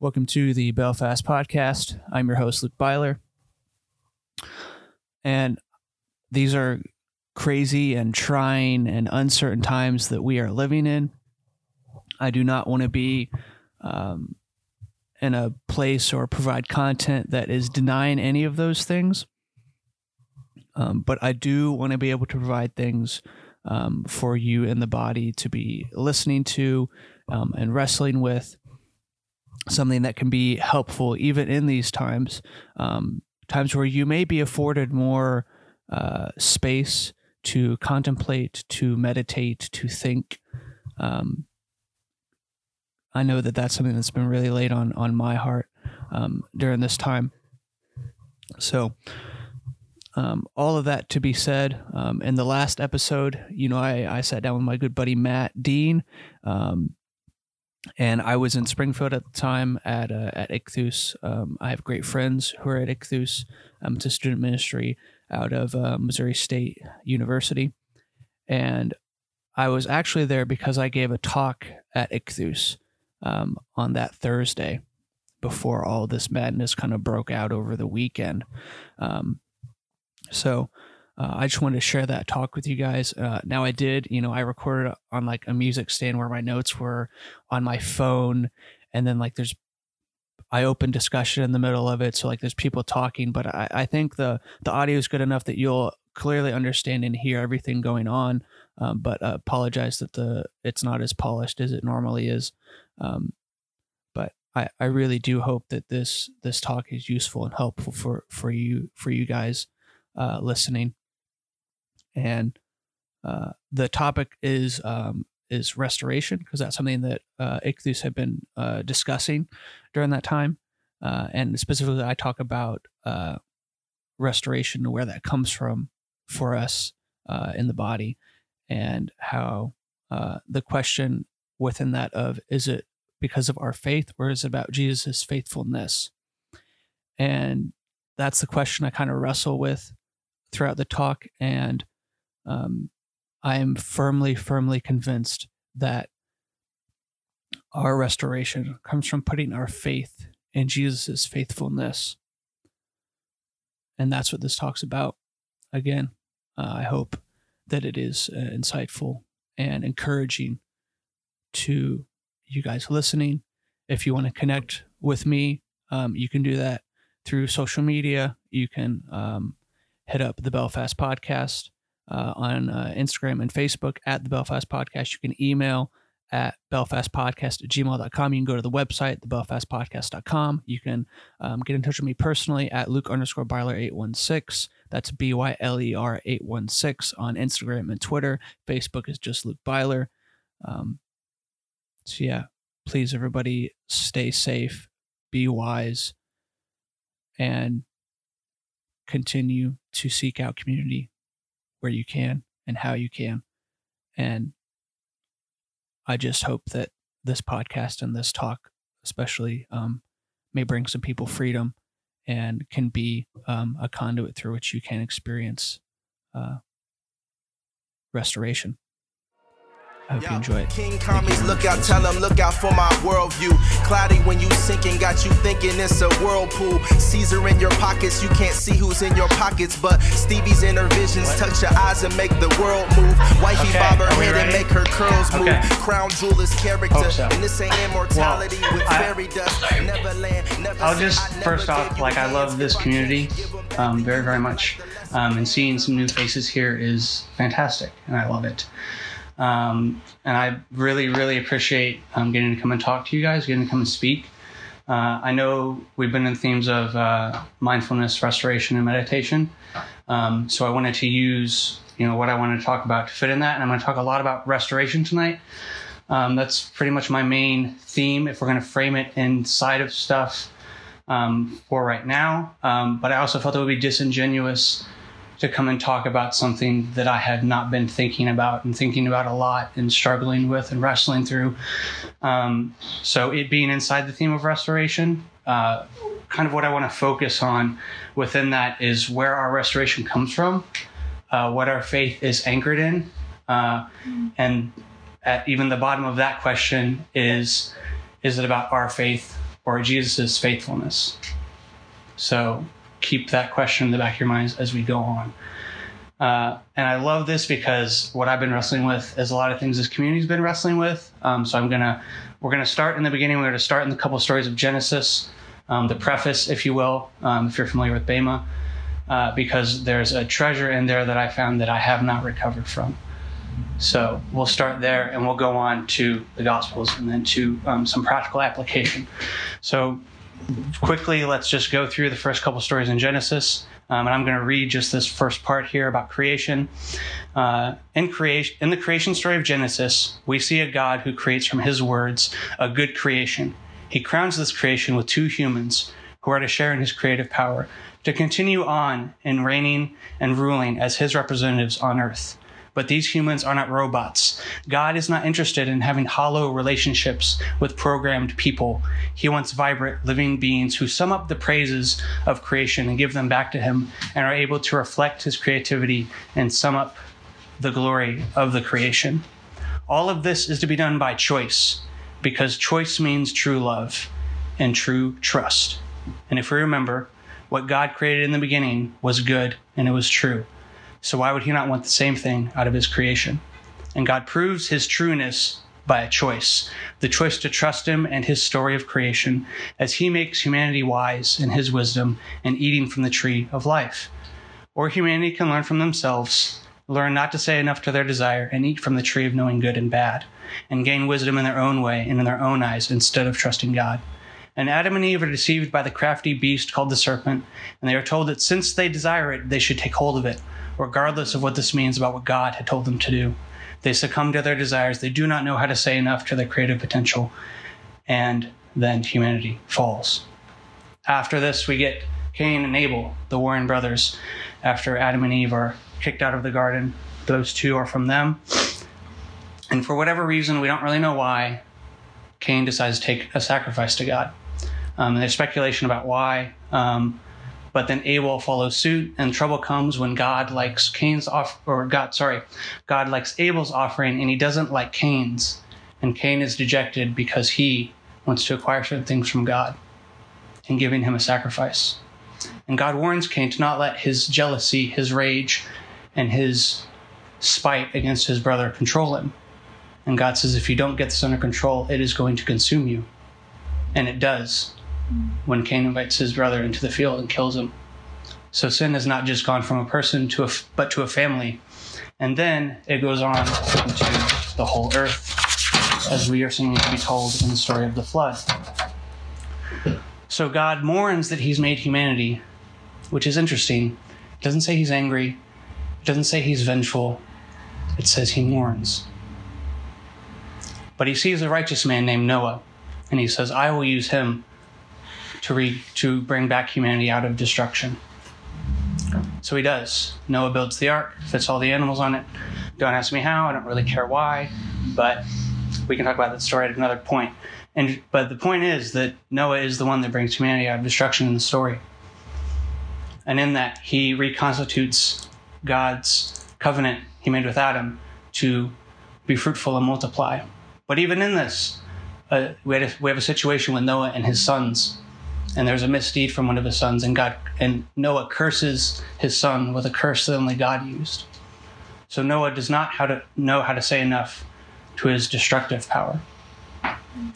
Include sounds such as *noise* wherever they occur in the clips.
Welcome to the Belfast Podcast. I'm your host, Luke Byler. And these are crazy and trying and uncertain times that we are living in. I do not want to be um, in a place or provide content that is denying any of those things. Um, but I do want to be able to provide things um, for you in the body to be listening to um, and wrestling with something that can be helpful even in these times, um, times where you may be afforded more uh, space to contemplate, to meditate, to think. Um, I know that that's something that's been really laid on on my heart um, during this time. So, um, all of that to be said, um, in the last episode, you know, I, I sat down with my good buddy Matt Dean, um, and I was in Springfield at the time at uh, at Ichthus. Um, I have great friends who are at Ichthus. Um, a student ministry out of uh, Missouri State University, and I was actually there because I gave a talk at Ichthus um, on that Thursday before all this madness kind of broke out over the weekend. Um, so uh, I just wanted to share that talk with you guys. Uh, now I did, you know, I recorded on like a music stand where my notes were on my phone, and then like there's I open discussion in the middle of it, so like there's people talking, but I, I think the the audio is good enough that you'll clearly understand and hear everything going on. Um, but uh, apologize that the it's not as polished as it normally is. Um, but I, I really do hope that this this talk is useful and helpful for for you for you guys uh, listening and uh, the topic is um, is restoration because that's something that uh, Ichthus had been uh, discussing during that time, uh, and specifically I talk about uh, restoration and where that comes from for us uh, in the body, and how the question within that of is it because of our faith or is it about Jesus' faithfulness, and that's the question I kind of wrestle with throughout the talk and um, I am firmly, firmly convinced that our restoration comes from putting our faith in Jesus' faithfulness. And that's what this talks about. Again, uh, I hope that it is uh, insightful and encouraging to you guys listening. If you want to connect with me, um, you can do that through social media. You can um, hit up the Belfast Podcast uh, on uh, Instagram and Facebook at the Belfast Podcast. You can email at belfastpodcast at gmail.com. You can go to the website, thebelfastpodcast.com. You can um, get in touch with me personally at Luke underscore Byler 816. That's B Y L E R 816 on Instagram and Twitter. Facebook is just Luke Byler. Um, so, yeah, please, everybody, stay safe, be wise, and continue to seek out community where you can and how you can. And I just hope that this podcast and this talk, especially, um, may bring some people freedom and can be um, a conduit through which you can experience uh, restoration. I hope you enjoy it. King commies, look out, tell them, look out for my worldview. Cloudy when you sinking, got you thinking it's a whirlpool. Caesar in your pockets, you can't see who's in your pockets, but Stevie's inner visions touch your eyes and make the world move. Wifey Okay, bob her head and make her curls move. Okay. Crown jewel is character, so. and this ain't immortality with I- fairy dust. Neverland, never I'll just first off, like I love this community hands, give 'em um, very, very much, um, and seeing some new faces here is fantastic, and I love it. Um, and I really, really appreciate um, getting to come and talk to you guys, getting to come and speak. Uh, I know we've been in themes of uh, mindfulness, restoration, and meditation. Um, so I wanted to use, you know, what I wanted to talk about to fit in that, and I'm going to talk a lot about restoration tonight. Um, that's pretty much my main theme. If we're going to frame it inside of stuff um, for right now, um, but I also felt it would be disingenuous to come and talk about something that I had not been thinking about and thinking about a lot and struggling with and wrestling through. Um, so, it being inside the theme of restoration, uh, kind of what I want to focus on within that is where our restoration comes from, uh, what our faith is anchored in, uh, and at even the bottom of that question is is it about our faith or Jesus' faithfulness? So keep that question in the back of your minds as we go on. Uh, and I love this because what I've been wrestling with is a lot of things this community's been wrestling with. Um, so I'm gonna we're gonna start in the beginning. We're gonna start in the couple stories of Genesis, um, the preface, if you will, um, if you're familiar with Bema, uh, because there's a treasure in there that I found that I have not recovered from. So we'll start there and we'll go on to the Gospels and then to um, some practical application. So quickly, let's just go through the first couple stories in Genesis. Um, and I'm going to read just this first part here about creation. Uh, in creation, in the creation story of Genesis, we see a God who creates from His words a good creation. He crowns this creation with two humans who are to share in His creative power, to continue on in reigning and ruling as His representatives on earth. But these humans are not robots. God is not interested in having hollow relationships with programmed people. He wants vibrant, living beings who sum up the praises of creation and give them back to Him and are able to reflect His creativity and sum up the glory of the creation. All of this is to be done by choice because choice means true love and true trust. And if we remember, what God created in the beginning was good and it was true. So why would he not want the same thing out of his creation? And God proves his trueness by a choice the choice to trust him and his story of creation as he makes humanity wise in his wisdom and eating from the tree of life. Or humanity can learn from themselves, learn not to say enough to their desire, and eat from the tree of knowing good and bad, and gain wisdom in their own way and in their own eyes instead of trusting God. And Adam and Eve are deceived by the crafty beast called the serpent, and they are told that since they desire it, they should take hold of it regardless of what this means about what God had told them to do. They succumb to their desires. They do not know how to say enough to their creative potential. And then humanity falls. After this, we get Cain and Abel, the Warren brothers. After Adam and Eve are kicked out of the garden, those two are from them. And for whatever reason, we don't really know why, Cain decides to take a sacrifice to God. Um, and there's speculation about why. Um, but then Abel follows suit, and trouble comes when God likes Cain's off or God, sorry, God likes Abel's offering, and he doesn't like Cain's, and Cain is dejected because he wants to acquire certain things from God, and giving him a sacrifice. And God warns Cain to not let his jealousy, his rage, and his spite against his brother control him. And God says, if you don't get this under control, it is going to consume you. And it does when Cain invites his brother into the field and kills him. So sin has not just gone from a person to a but to a family, and then it goes on into the whole earth, as we are seeming to be told in the story of the flood. So God mourns that He's made humanity, which is interesting. It doesn't say He's angry. It doesn't say He's vengeful. It says He mourns. But He sees a righteous man named Noah, and He says, "I will use him." To, re- to bring back humanity out of destruction. So he does. Noah builds the ark, fits all the animals on it. Don't ask me how, I don't really care why, but we can talk about that story at another point. And but the point is that Noah is the one that brings humanity out of destruction in the story. And in that he reconstitutes God's covenant he made with Adam to be fruitful and multiply. But even in this, uh, we, a, we have a situation with Noah and his sons and there's a misdeed from one of his sons, and God and Noah curses his son with a curse that only God used. So Noah does not how to know how to say enough to his destructive power.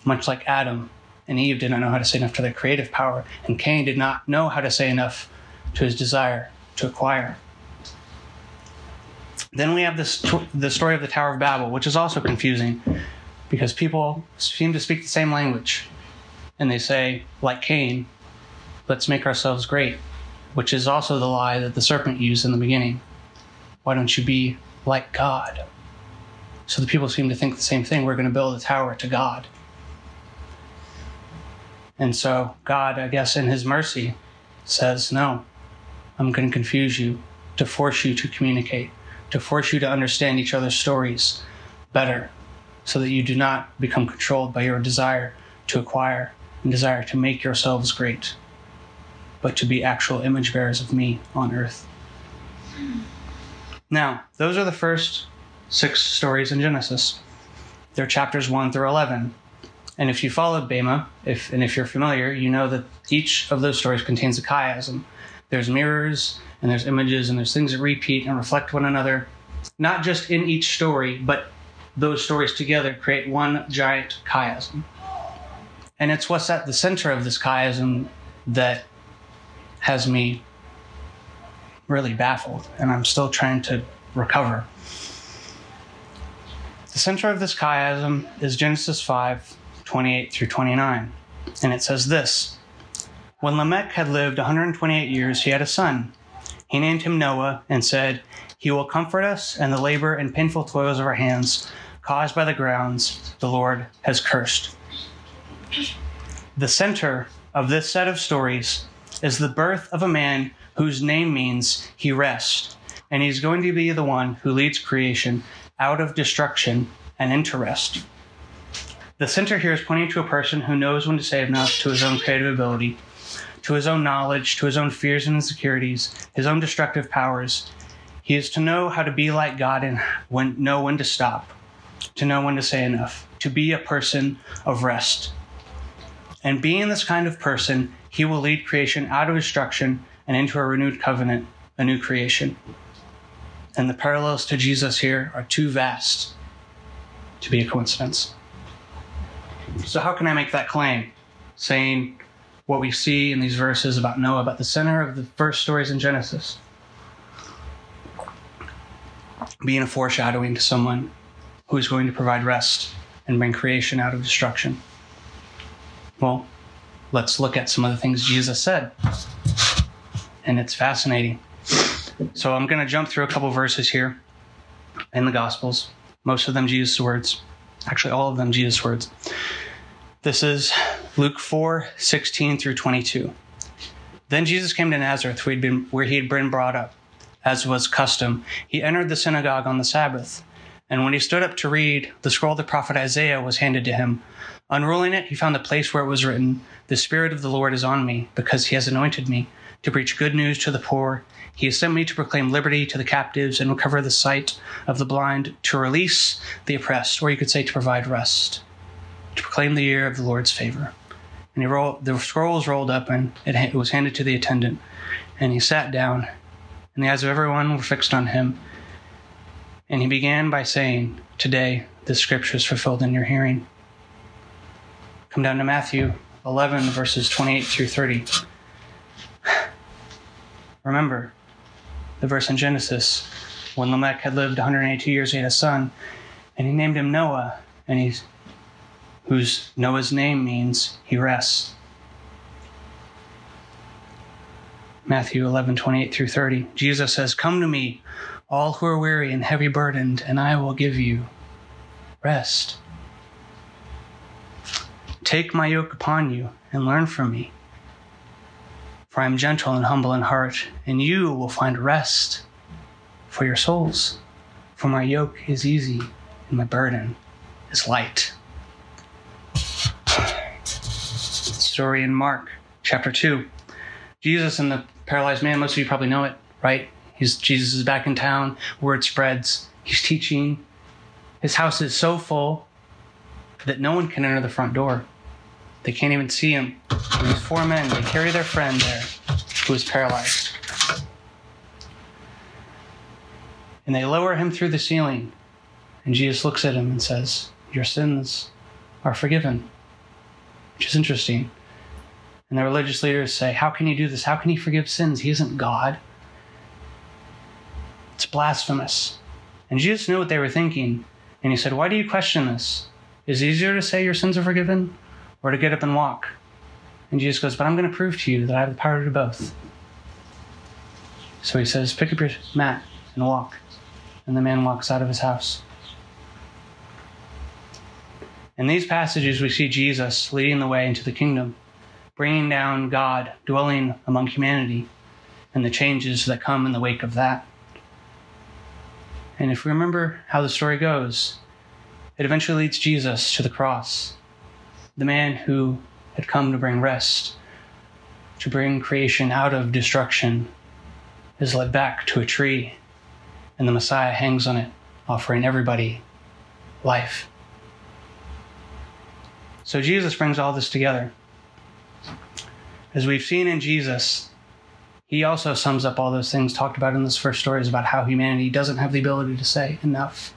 Much like Adam and Eve did not know how to say enough to their creative power, and Cain did not know how to say enough to his desire to acquire. Then we have this the story of the Tower of Babel, which is also confusing because people seem to speak the same language and they say, like Cain, let's make ourselves great, which is also the lie that the serpent used in the beginning. Why don't you be like God? So the people seem to think the same thing. We're going to build a tower to God. And so God, I guess, in his mercy, says, No, I'm going to confuse you to force you to communicate, to force you to understand each other's stories better, so that you do not become controlled by your desire to acquire and desire to make yourselves great, but to be actual image bearers of me on earth. Now, those are the first six stories in Genesis. They're chapters 1 through 11. And if you followed Bema, if and if you're familiar, you know that each of those stories contains a chiasm. There's mirrors and there's images and there's things that repeat and reflect one another, not just in each story, but those stories together create one giant chiasm. And it's what's at the center of this chiasm that has me really baffled, and I'm still trying to recover. The center of this chiasm is Genesis 5 28 through 29. And it says this When Lamech had lived 128 years, he had a son. He named him Noah and said, He will comfort us and the labor and painful toils of our hands caused by the grounds the Lord has cursed. The center of this set of stories is the birth of a man whose name means he rests, and he's going to be the one who leads creation out of destruction and into rest. The center here is pointing to a person who knows when to say enough to his own creative ability, to his own knowledge, to his own fears and insecurities, his own destructive powers. He is to know how to be like God and when, know when to stop, to know when to say enough, to be a person of rest. And being this kind of person, he will lead creation out of destruction and into a renewed covenant, a new creation. And the parallels to Jesus here are too vast to be a coincidence. So, how can I make that claim? Saying what we see in these verses about Noah, about the center of the first stories in Genesis, being a foreshadowing to someone who is going to provide rest and bring creation out of destruction. Well, let's look at some of the things Jesus said. And it's fascinating. So I'm going to jump through a couple verses here in the Gospels. Most of them Jesus' words. Actually, all of them Jesus' words. This is Luke 4 16 through 22. Then Jesus came to Nazareth, where, where he had been brought up. As was custom, he entered the synagogue on the Sabbath. And when he stood up to read, the scroll of the prophet Isaiah was handed to him. Unrolling it, he found the place where it was written, The Spirit of the Lord is on me, because he has anointed me to preach good news to the poor. He has sent me to proclaim liberty to the captives and recover the sight of the blind, to release the oppressed, or you could say to provide rest, to proclaim the year of the Lord's favor. And he rolled, the scroll was rolled up and it was handed to the attendant. And he sat down, and the eyes of everyone were fixed on him. And he began by saying, Today, this scripture is fulfilled in your hearing. Come down to Matthew 11, verses 28 through 30. Remember the verse in Genesis when Lamech had lived 182 years, he had a son, and he named him Noah, and he's whose Noah's name means he rests. Matthew 11, 28 through 30. Jesus says, Come to me, all who are weary and heavy burdened, and I will give you rest. Take my yoke upon you and learn from me. For I am gentle and humble in heart, and you will find rest for your souls. For my yoke is easy and my burden is light. Story in Mark chapter 2. Jesus and the paralyzed man, most of you probably know it, right? He's, Jesus is back in town, word spreads, he's teaching. His house is so full that no one can enter the front door. They can't even see him. These four men, they carry their friend there who is paralyzed. And they lower him through the ceiling. And Jesus looks at him and says, Your sins are forgiven. Which is interesting. And the religious leaders say, How can he do this? How can he forgive sins? He isn't God. It's blasphemous. And Jesus knew what they were thinking. And he said, Why do you question this? Is it easier to say your sins are forgiven or to get up and walk? And Jesus goes, But I'm going to prove to you that I have the power to do both. So he says, Pick up your mat and walk. And the man walks out of his house. In these passages, we see Jesus leading the way into the kingdom, bringing down God, dwelling among humanity, and the changes that come in the wake of that. And if we remember how the story goes, it eventually leads Jesus to the cross, the man who had come to bring rest, to bring creation out of destruction, is led back to a tree, and the Messiah hangs on it, offering everybody life. So Jesus brings all this together. As we've seen in Jesus, he also sums up all those things talked about in those first stories about how humanity doesn't have the ability to say enough.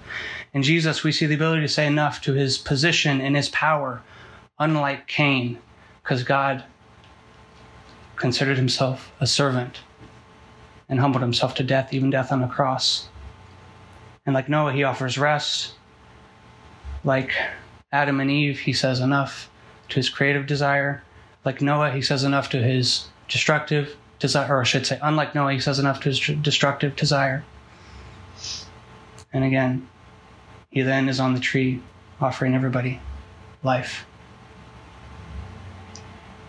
In Jesus, we see the ability to say enough to his position and his power, unlike Cain, because God considered himself a servant and humbled himself to death, even death on a cross. And like Noah, he offers rest. Like Adam and Eve, he says enough to his creative desire. Like Noah, he says enough to his destructive desire, or I should say, unlike Noah, he says enough to his destructive desire. And again, he then is on the tree offering everybody life.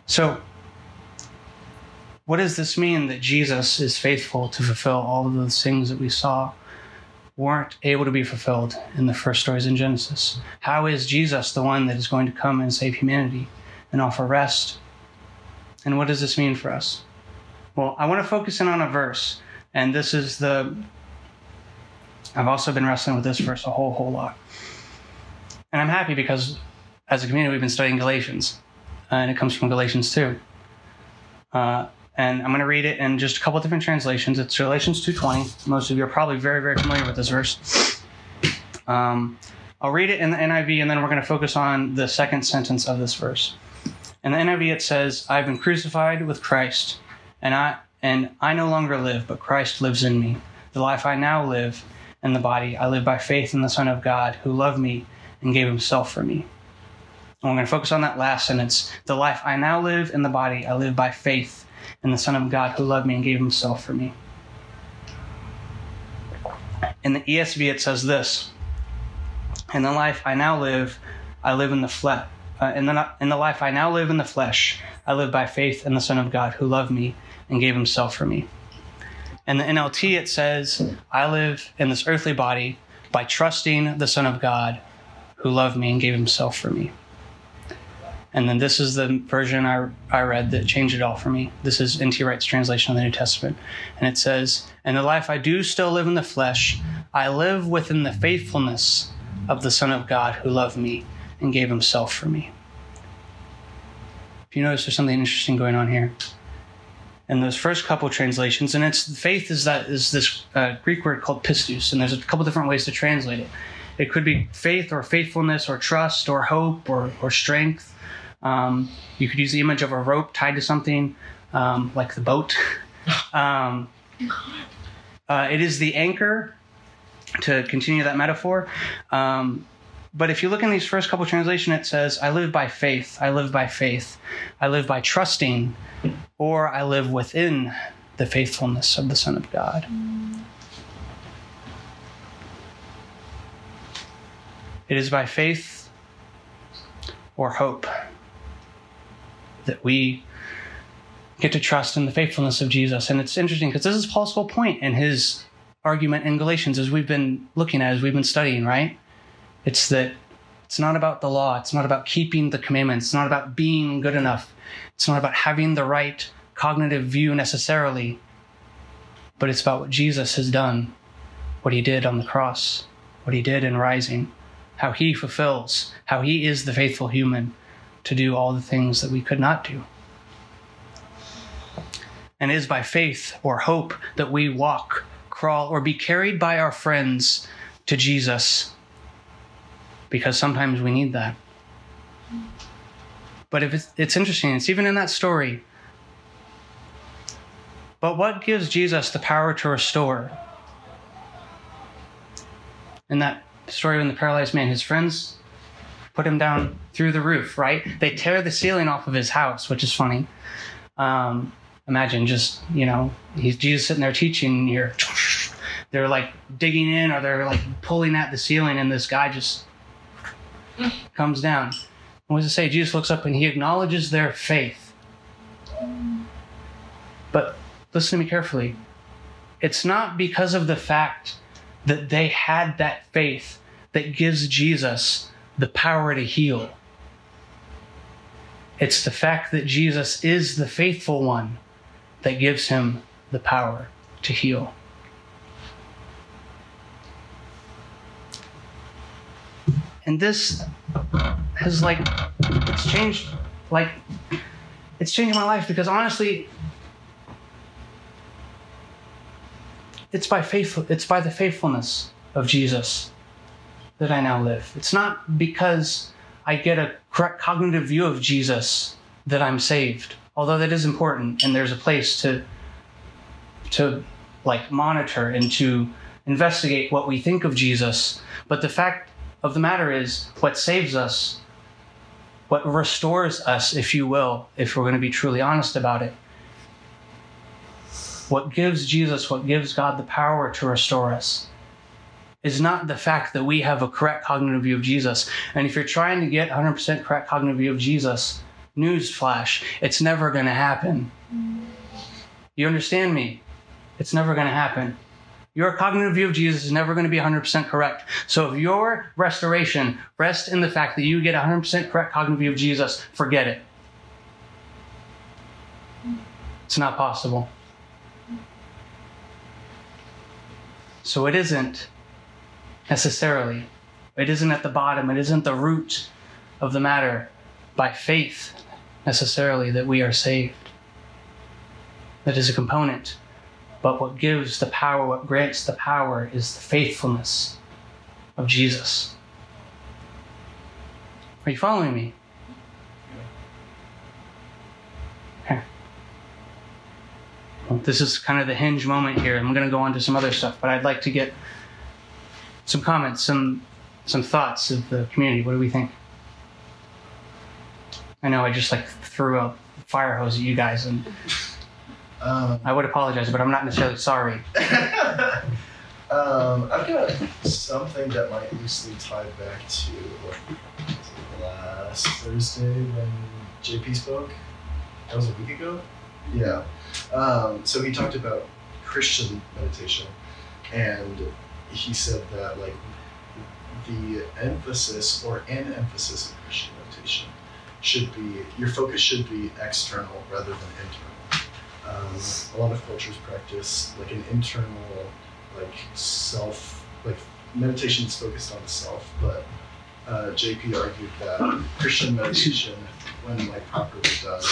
So, what does this mean that Jesus is faithful to fulfill all of those things that we saw weren't able to be fulfilled in the first stories in Genesis? How is Jesus the one that is going to come and save humanity and offer rest? And what does this mean for us? Well, I want to focus in on a verse, and this is the. I've also been wrestling with this verse a whole, whole lot. And I'm happy because as a community, we've been studying Galatians, and it comes from Galatians 2. Uh, and I'm going to read it in just a couple different translations. It's Galatians 2:20. Most of you are probably very, very familiar with this verse. Um, I'll read it in the NIV, and then we're going to focus on the second sentence of this verse. In the NIV, it says, "I've been crucified with Christ, and I and I no longer live, but Christ lives in me. The life I now live in the body, I live by faith in the Son of God, who loved me and gave Himself for me." And we're going to focus on that last sentence. The life I now live in the body, I live by faith in the Son of God who loved me and gave himself for me. In the ESV, it says this In the life I now live, I live in the flesh. Uh, in, the, in the life I now live in the flesh, I live by faith in the Son of God who loved me and gave himself for me. In the NLT, it says, I live in this earthly body by trusting the Son of God who loved me and gave himself for me. And then this is the version I, I read that changed it all for me. This is N.T. Wright's translation of the New Testament. And it says, In the life I do still live in the flesh, I live within the faithfulness of the Son of God who loved me and gave himself for me. If you notice, there's something interesting going on here. In those first couple translations, and it's faith is that is this uh, Greek word called pistis, and there's a couple different ways to translate it. It could be faith or faithfulness or trust or hope or, or strength. Um, you could use the image of a rope tied to something, um, like the boat. *laughs* Um, uh, it is the anchor, to continue that metaphor. Um, but if you look in these first couple translations, it says, I live by faith, I live by faith, I live by trusting, or I live within the faithfulness of the Son of God. It is by faith or hope that we get to trust in the faithfulness of Jesus. And it's interesting because this is Paul's whole point in his argument in Galatians as we've been looking at, as we've been studying, right? It's that it's not about the law, it's not about keeping the commandments, it's not about being good enough, it's not about having the right cognitive view necessarily, but it's about what Jesus has done, what he did on the cross, what he did in rising, how he fulfills, how he is the faithful human to do all the things that we could not do. And it is by faith or hope that we walk, crawl, or be carried by our friends to Jesus, because sometimes we need that. But if it's, it's interesting, it's even in that story. But what gives Jesus the power to restore? In that story, when the paralyzed man, his friends put him down through the roof, right? They tear the ceiling off of his house, which is funny. Um, imagine just, you know, he's Jesus sitting there teaching, you're, *laughs* they're like digging in or they're like pulling at the ceiling, and this guy just comes down. What does it say? Jesus looks up and he acknowledges their faith. But listen to me carefully. It's not because of the fact that they had that faith that gives Jesus the power to heal. It's the fact that Jesus is the faithful one that gives him the power to heal. and this has like it's changed like it's changed my life because honestly it's by faith it's by the faithfulness of Jesus that I now live. It's not because I get a correct cognitive view of Jesus that I'm saved. Although that is important and there's a place to to like monitor and to investigate what we think of Jesus, but the fact of the matter is what saves us what restores us, if you will, if we're going to be truly honest about it. What gives Jesus, what gives God the power to restore us is not the fact that we have a correct cognitive view of Jesus. And if you're trying to get 100% correct cognitive view of Jesus, newsflash, it's never going to happen. You understand me? It's never going to happen. Your cognitive view of Jesus is never going to be 100% correct. So if your restoration rests in the fact that you get 100% correct cognitive view of Jesus, forget it. It's not possible. So it isn't necessarily, it isn't at the bottom, it isn't the root of the matter by faith necessarily that we are saved. That is a component. But what gives the power, what grants the power, is the faithfulness of Jesus. Are you following me? Okay. Well, this is kind of the hinge moment here. I'm going to go on to some other stuff, but I'd like to get some comments, some some thoughts of the community. What do we think? I know I just like threw a fire hose at you guys, and Um, I would apologize, but I'm not necessarily sorry. um, I've got something that might loosely tie back to last Thursday when JP spoke. That was a week ago. Yeah. Um, so he talked about Christian meditation, and he said that like the emphasis or an emphasis of Christian meditation should be your focus should be external rather than internal. Um, a lot of cultures practice like an internal, like self, like meditation is focused on the self, but uh, JP argued that Christian meditation, when like properly done,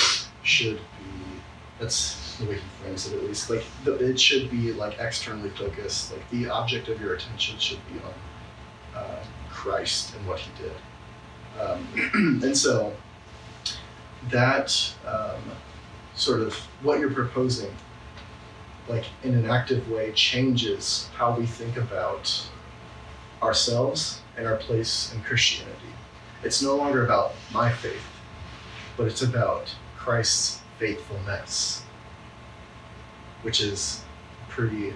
should be that's the way he frames it at least. Like the, it should be like externally focused. Like the object of your attention should be on uh, Christ and what He did. Um, *clears throat* and so that um, sort of what you're proposing, like in an active way, changes how we think about ourselves and our place in Christianity. It's no longer about my faith, but it's about Christ's faithfulness, which is a pretty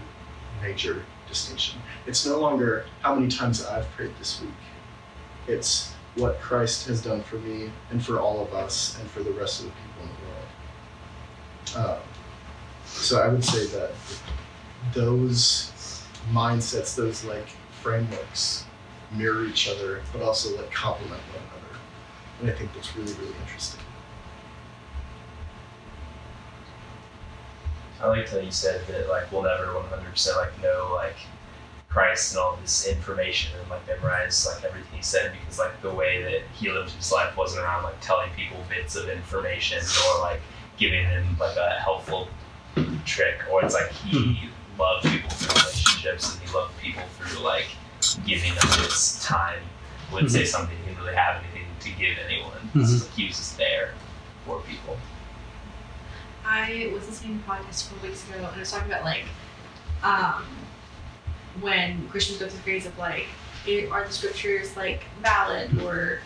major distinction. It's no longer how many times I've prayed this week. It's what Christ has done for me and for all of us and for the rest of the people in the world. Um, so I would say that those mindsets, those like frameworks, mirror each other, but also like complement one another. And I think that's really, really interesting. I liked how you said that like we'll never 100% like know like Christ and all this information and like memorize like everything he said because like the way that he lived his life wasn't around like telling people bits of information or like giving them like a helpful trick or it's like he loved people through relationships and he loved people through like giving them his time wouldn't say something he didn't really have anything to give anyone. Mhm. so, like, he was just there for people I was listening to a podcast a couple weeks ago, and it was talking about like um, when Christians go through the phase of like, are the scriptures like valid or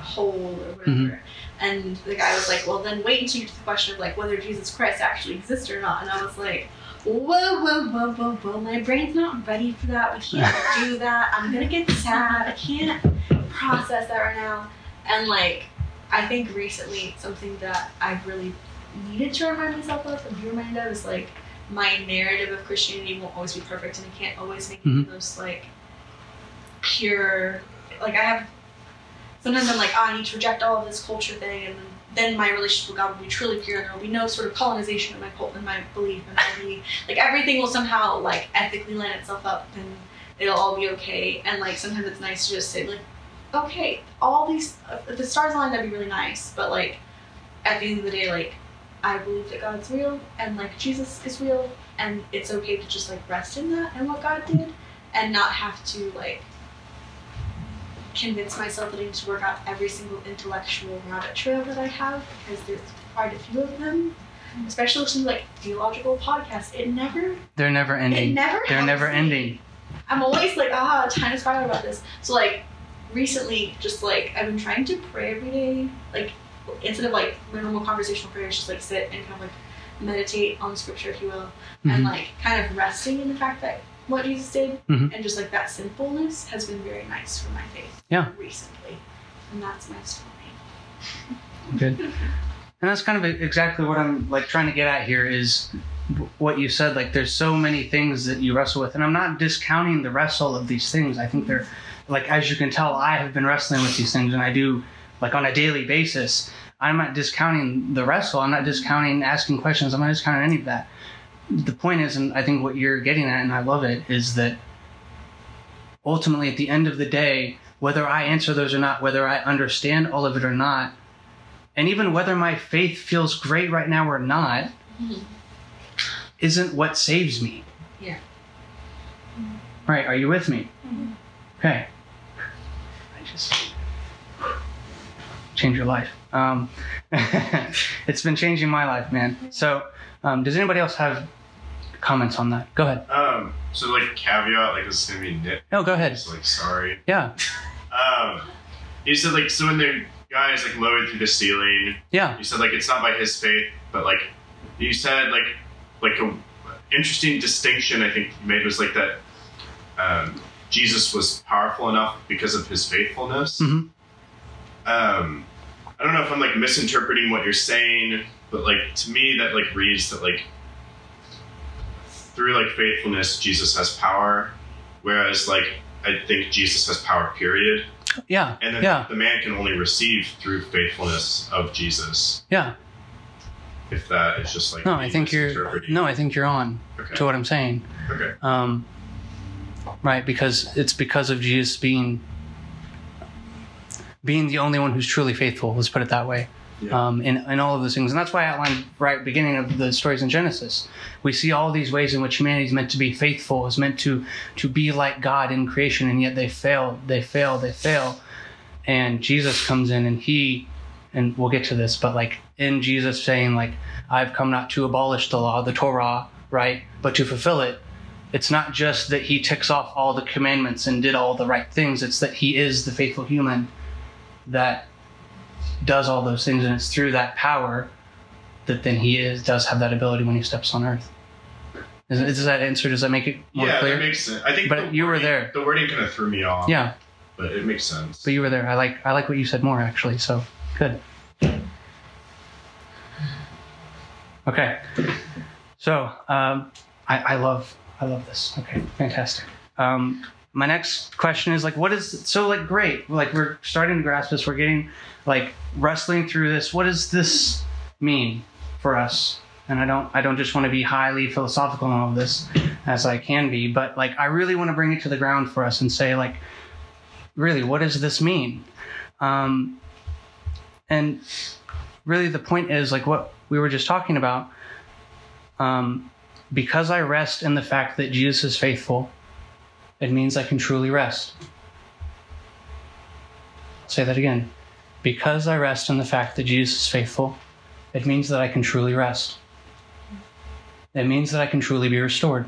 whole or whatever? And the guy was like, well, then wait until you get to the question of like whether Jesus Christ actually exists or not. And I was like, whoa, whoa, whoa, whoa, whoa, my brain's not ready for that. We can't *laughs* do that. I'm gonna get sad. I can't process that right now. And like, I think recently something that I've really needed to remind myself of and be reminded of is like my narrative of Christianity won't always be perfect and I can't always make it Mhm. the most like pure like I have sometimes I'm like, oh, I need to reject all of this culture thing and then my relationship with God will be truly pure and there will be no sort of colonization of my cult and my belief and I'll be like everything will somehow like ethically line itself up and it'll all be okay and like sometimes it's nice to just say like okay, all these if the stars align, that'd be really nice. But like, at the end of the day, like, I believe that God's real and like Jesus is real, and it's okay to just like rest in that and what God did, and not have to like convince myself that I need to work out every single intellectual rabbit trail that I have because there's quite a few of them. Especially listening to like theological podcasts, it never, They're never ending. it never. They're never me. ending. I'm always like, ah, time to spiral about this. So like recently, just like I've been trying to pray every day, like instead of like normal conversational prayers, just like sit and kind of like meditate on scripture, if you will, and Mhm. like kind of resting in the fact that what Jesus did Mhm. and just like that simpleness has been very nice for my faith. Yeah. Recently, and that's my story. *laughs* Good. And that's kind of exactly what I'm like trying to get at here is what you said. Like, there's so many things that you wrestle with, and I'm not discounting the wrestle of these things. I think they're like, as you can tell, I have been wrestling with these things, and I do like on a daily basis. I'm not discounting the wrestle. I'm not discounting asking questions. I'm not discounting any of that. The point is, and I think what you're getting at, and I love it, is that ultimately, at the end of the day, whether I answer those or not, whether I understand all of it or not, and even whether my faith feels great right now or not, Mhm. isn't what saves me. Yeah. Right? Are you with me? Mhm. Okay. I just change your life. Um, *laughs* it's been changing my life, man. So, um, does anybody else have comments on that? Go ahead. Um, so like caveat, like this is gonna be nit. No, go ahead. Just like sorry. Yeah, *laughs* Um, you said like so when the guy is like lowered through the ceiling, yeah, you said like it's not by his faith, but like you said like like a interesting distinction I think you made was like that um, Jesus was powerful enough because of his faithfulness. Mhm. Um, I don't know if I'm like misinterpreting what you're saying, but like to me that like reads that like through like faithfulness Jesus has power, whereas like I think Jesus has power. Period. yeah, And then yeah, the man can only receive through faithfulness of Jesus. yeah. If that is just like No, I think you're. No, I think you're on Okay. to what I'm saying. Okay. Um, right, because it's because of Jesus being being the only one who's truly faithful. Let's put it that way. Yeah. Um, in, in all of those things, and that's why I outlined right beginning of the stories in Genesis. We see all these ways in which humanity is meant to be faithful, is meant to to be like God in creation, and yet they fail, they fail, they fail. And Jesus comes in, and he, and we'll get to this, but like in Jesus saying like, "I've come not to abolish the law, the Torah, right, but to fulfill it." It's not just that he ticks off all the commandments and did all the right things. It's that he is the faithful human that does all those things, and it's through that power that then he is does have that ability when he steps on earth. Is, does that answer? Does that make it more yeah, clear? that makes sense. I think, But the you were there. The wording kind of threw me off. yeah, but it makes sense. but you were there. I like I like what you said more actually. So good. Okay, so um, I, I love I love this. Okay, fantastic. Um, my next question is like, what is so like great? Like we're starting to grasp this. We're getting like wrestling through this. What does this mean for us? And I don't I don't just want to be highly philosophical in all of this as I can be, but like I really want to bring it to the ground for us and say like, really, what does this mean? Um, and really, the point is like what we were just talking about. Um, because I rest in the fact that Jesus is faithful, it means I can truly rest. say that again. Because I rest in the fact that Jesus is faithful, it means that I can truly rest. It means that I can truly be restored.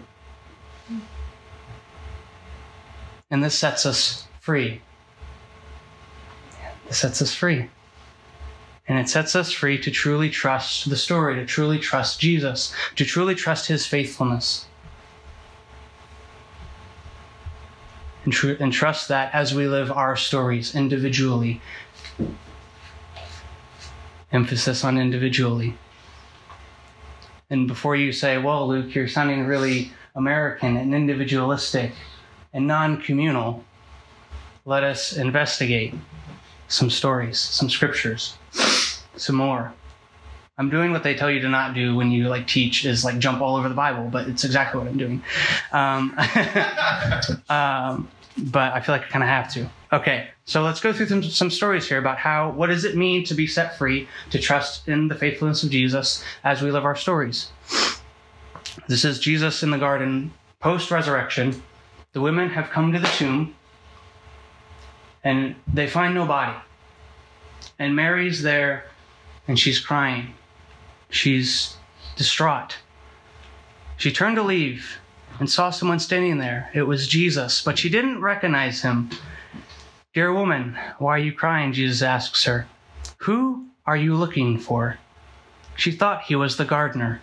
And this sets us free. This sets us free. And it sets us free to truly trust the story, to truly trust Jesus, to truly trust his faithfulness. And, tr- and trust that as we live our stories individually. Emphasis on individually. And before you say, well, Luke, you're sounding really American and individualistic and non communal, let us investigate some stories, some scriptures, some more. I'm doing what they tell you to not do when you like teach is like jump all over the Bible, but it's exactly what I'm doing. Um, *laughs* um, but I feel like I kind of have to. Okay, so let's go through some, some stories here about how what does it mean to be set free, to trust in the faithfulness of Jesus as we live our stories. This is Jesus in the garden post resurrection. The women have come to the tomb and they find no body. And Mary's there and she's crying. She's distraught. She turned to leave and saw someone standing there. It was Jesus, but she didn't recognize him. Dear woman, why are you crying? Jesus asks her. Who are you looking for? She thought he was the gardener.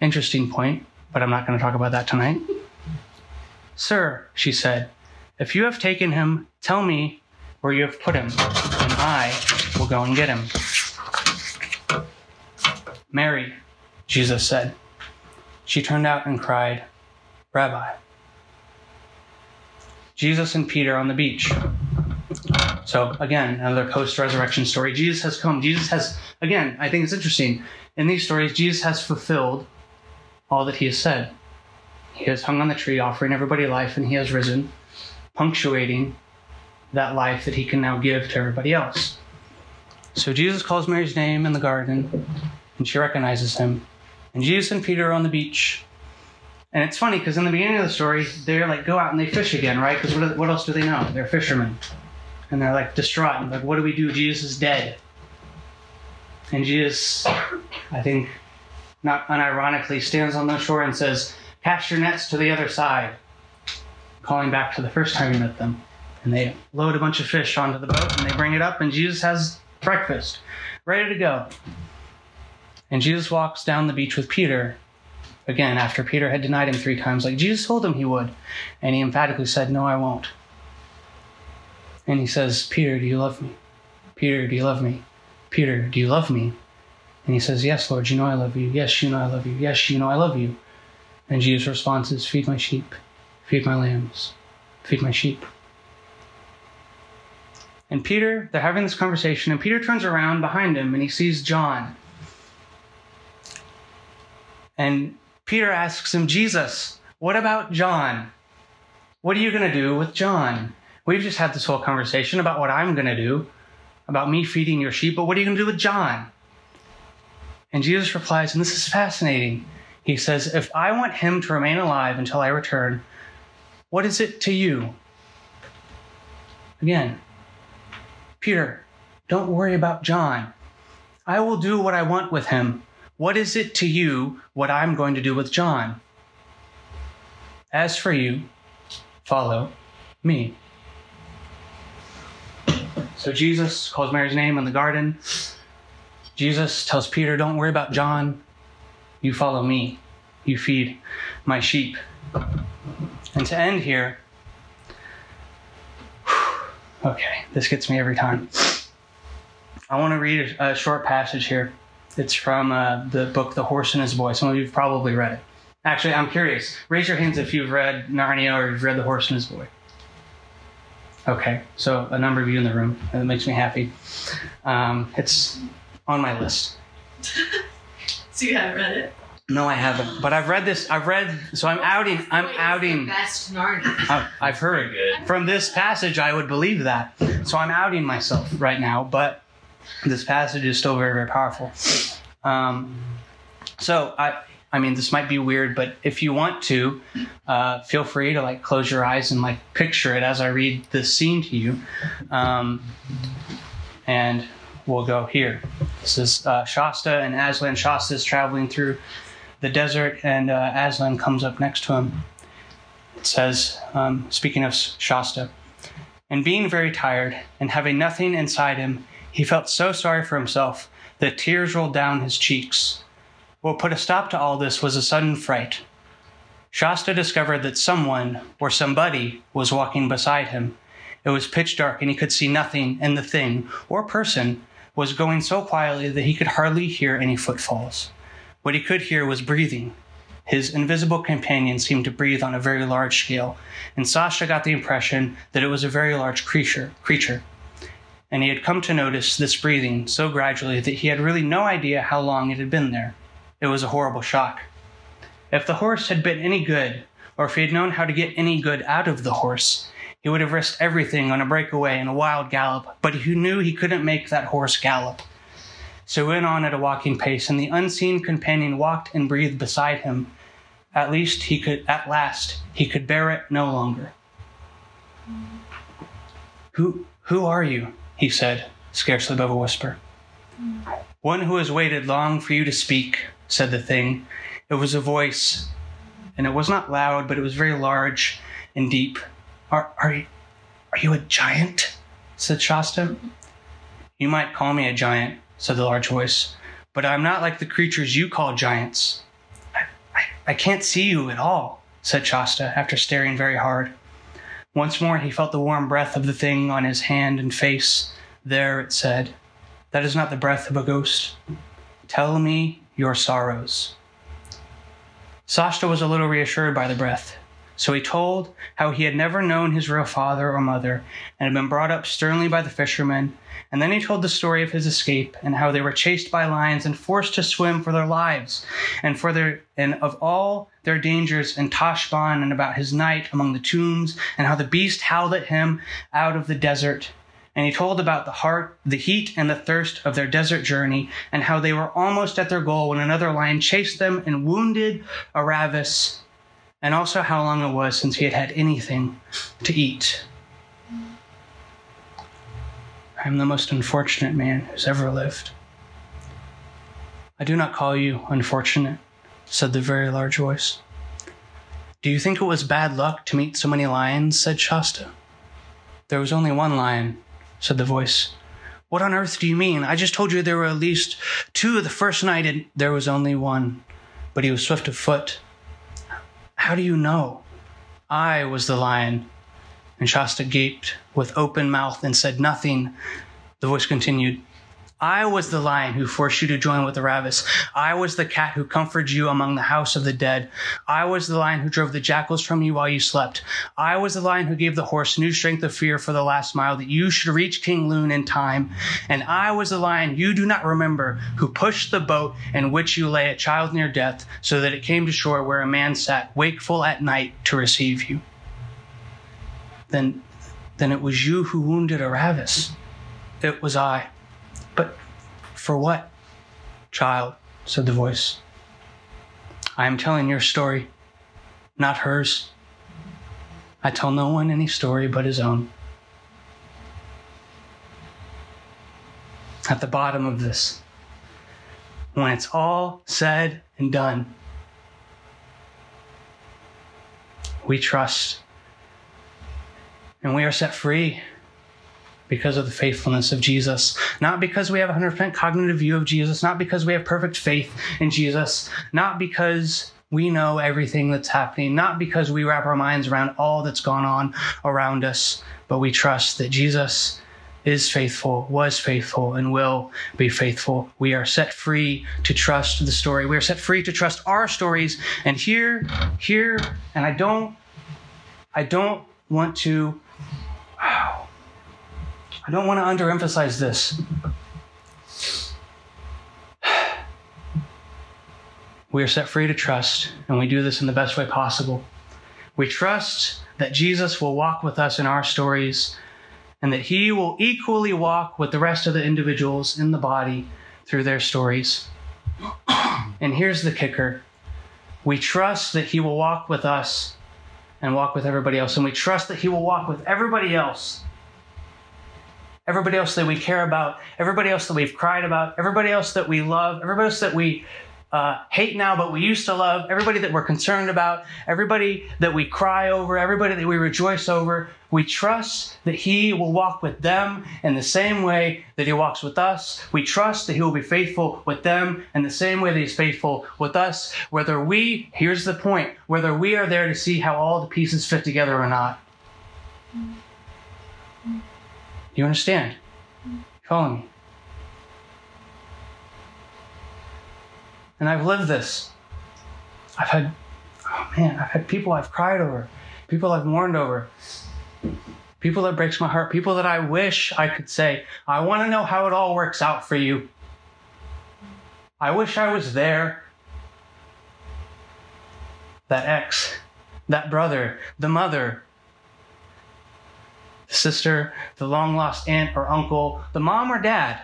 Interesting point, but I'm not going to talk about that tonight. Sir, she said, if you have taken him, tell me where you have put him, and I will go and get him. Mary, Jesus said. She turned out and cried, Rabbi. Jesus and Peter on the beach. So, again, another post resurrection story. Jesus has come. Jesus has, again, I think it's interesting. In these stories, Jesus has fulfilled all that he has said. He has hung on the tree, offering everybody life, and he has risen, punctuating that life that he can now give to everybody else. So Jesus calls Mary's name in the garden, and she recognizes him. And Jesus and Peter are on the beach. And it's funny because in the beginning of the story, they're like go out and they fish again, right? Because what, what else do they know? They're fishermen. And they're like distraught. And like, what do we do? Jesus is dead. And Jesus, I think, not unironically, stands on the shore and says, Cast your nets to the other side, calling back to the first time he met them. And they load a bunch of fish onto the boat and they bring it up, and Jesus has breakfast ready to go. And Jesus walks down the beach with Peter, again, after Peter had denied him three times, like Jesus told him he would. And he emphatically said, No, I won't. And he says, Peter, do you love me? Peter, do you love me? Peter, do you love me? And he says, Yes, Lord, you know I love you. Yes, you know I love you. Yes, you know I love you. And Jesus' response is, Feed my sheep, feed my lambs, feed my sheep. And Peter, they're having this conversation, and Peter turns around behind him and he sees John. And Peter asks him, Jesus, what about John? What are you going to do with John? We've just had this whole conversation about what I'm going to do, about me feeding your sheep, but what are you going to do with John? And Jesus replies, and this is fascinating. He says, If I want him to remain alive until I return, what is it to you? Again, Peter, don't worry about John. I will do what I want with him. What is it to you what I'm going to do with John? As for you, follow me. So Jesus calls Mary's name in the garden. Jesus tells Peter, Don't worry about John. You follow me. You feed my sheep. And to end here, okay, this gets me every time. I want to read a short passage here. It's from uh, the book The Horse and His Boy. Some of you have probably read it. Actually, I'm curious. Raise your hands if you've read Narnia or you've read The Horse and His Boy. Okay, so a number of you in the room. That makes me happy. Um, it's on my list. *laughs* So you haven't read it? No, I haven't. But I've read this. I've read. So I'm outing. I'm outing. The best Narnia. I've, *laughs* I've heard good. from this passage. I would believe that. So I'm outing myself right now. But this passage is still very, very powerful. Um, so I. I mean, this might be weird, but if you want to, uh, feel free to like close your eyes and like picture it as I read this scene to you. Um, and we'll go here. This is uh, Shasta and Aslan. Shasta is traveling through the desert, and uh, Aslan comes up next to him. It says, um, speaking of Shasta, and being very tired and having nothing inside him, he felt so sorry for himself that tears rolled down his cheeks. What put a stop to all this was a sudden fright. Shasta discovered that someone or somebody was walking beside him. It was pitch dark and he could see nothing, and the thing or person was going so quietly that he could hardly hear any footfalls. What he could hear was breathing. His invisible companion seemed to breathe on a very large scale, and Sasha got the impression that it was a very large creature. creature. And he had come to notice this breathing so gradually that he had really no idea how long it had been there. It was a horrible shock. If the horse had been any good, or if he had known how to get any good out of the horse, He would have risked everything on a breakaway and a wild gallop, but he knew he couldn't make that horse gallop. So he went on at a walking pace, and the unseen companion walked and breathed beside him. At least he could at last he could bear it no longer. Who who are you? He said, scarcely above a whisper. One who has waited long for you to speak, said the thing. It was a voice, and it was not loud, but it was very large and deep. Are, are, you, are you a giant? said Shasta. You might call me a giant, said the large voice, but I'm not like the creatures you call giants. I, I, I can't see you at all, said Shasta, after staring very hard. Once more he felt the warm breath of the thing on his hand and face. There, it said, that is not the breath of a ghost. Tell me your sorrows. Shasta was a little reassured by the breath. So he told how he had never known his real father or mother and had been brought up sternly by the fishermen. And then he told the story of his escape and how they were chased by lions and forced to swim for their lives and for their and of all their dangers in Tashbaan and about his night among the tombs and how the beast howled at him out of the desert. And he told about the heart, the heat and the thirst of their desert journey and how they were almost at their goal when another lion chased them and wounded Aravis and also how long it was since he had had anything to eat. I am the most unfortunate man who's ever lived. I do not call you unfortunate, said the very large voice. Do you think it was bad luck to meet so many lions? said Shasta. There was only one lion, said the voice. What on earth do you mean? I just told you there were at least two the first night, and there was only one. But he was swift of foot how do you know? I was the lion. And Shasta gaped with open mouth and said nothing. The voice continued. I was the lion who forced you to join with Aravis. I was the cat who comforted you among the house of the dead. I was the lion who drove the jackals from you while you slept. I was the lion who gave the horse new strength of fear for the last mile that you should reach King Lune in time. And I was the lion you do not remember who pushed the boat in which you lay a child near death so that it came to shore where a man sat wakeful at night to receive you. Then, then it was you who wounded Aravis. It was I. But for what, child? said the voice. I am telling your story, not hers. I tell no one any story but his own. At the bottom of this, when it's all said and done, we trust and we are set free because of the faithfulness of Jesus. Not because we have a 100% cognitive view of Jesus, not because we have perfect faith in Jesus, not because we know everything that's happening, not because we wrap our minds around all that's gone on around us, but we trust that Jesus is faithful, was faithful, and will be faithful. We are set free to trust the story. We are set free to trust our stories. And here, here, and I don't, I don't want to, wow, I don't want to underemphasize this. We are set free to trust, and we do this in the best way possible. We trust that Jesus will walk with us in our stories and that he will equally walk with the rest of the individuals in the body through their stories. and here's the kicker we trust that he will walk with us and walk with everybody else, and we trust that he will walk with everybody else. Everybody else that we care about, everybody else that we've cried about, everybody else that we love, everybody else that we uh, hate now, but we used to love, everybody that we're concerned about, everybody that we cry over, everybody that we rejoice over. We trust that He will walk with them in the same way that He walks with us. We trust that He will be faithful with them in the same way that He's faithful with us. Whether we, here's the point, whether we are there to see how all the pieces fit together or not. You understand? Follow me? And I've lived this. I've had, oh man, I've had people I've cried over, people I've mourned over, people that breaks my heart, people that I wish I could say, I want to know how it all works out for you. I wish I was there. That ex, that brother, the mother, the sister, the long lost aunt or uncle, the mom or dad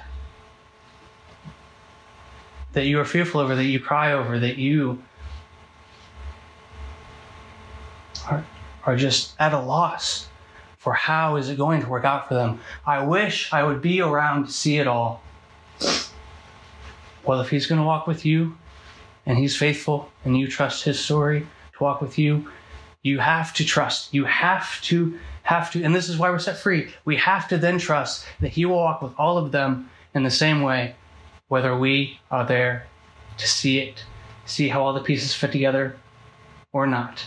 that you are fearful over, that you cry over, that you are, are just at a loss for how is it going to work out for them. I wish I would be around to see it all. Well, if he's going to walk with you and he's faithful and you trust his story to walk with you, you have to trust. You have to, have to, and this is why we're set free. We have to then trust that he will walk with all of them in the same way, whether we are there to see it, see how all the pieces fit together or not.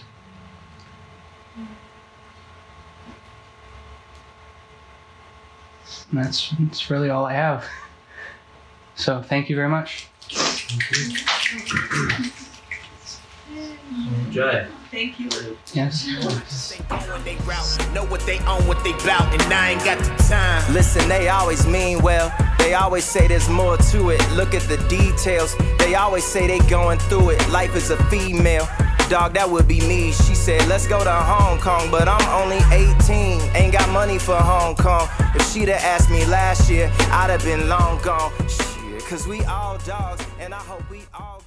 And that's, that's really all I have. So thank you very much. Good. Thank you. Yes. Know what they own, what they bout, and I ain't got the time. Listen, they always mean well. They always say there's more to it. Look at the details. They always say they going through it. Life is a female. Dog, that would be me. She said, let's go to Hong Kong, but I'm only 18. Ain't got money for Hong Kong. If she'd have asked me last year, I'd have been long gone. Shit, cause we all dogs, and I hope we all.